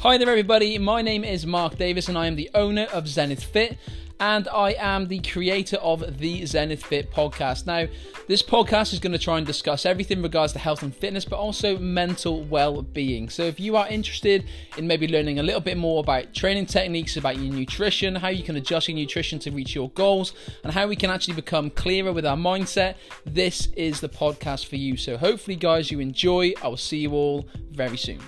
Hi there, everybody. My name is Mark Davis, and I am the owner of Zenith Fit, and I am the creator of the Zenith Fit podcast. Now, this podcast is going to try and discuss everything regards to health and fitness, but also mental well being. So, if you are interested in maybe learning a little bit more about training techniques, about your nutrition, how you can adjust your nutrition to reach your goals, and how we can actually become clearer with our mindset, this is the podcast for you. So, hopefully, guys, you enjoy. I will see you all very soon.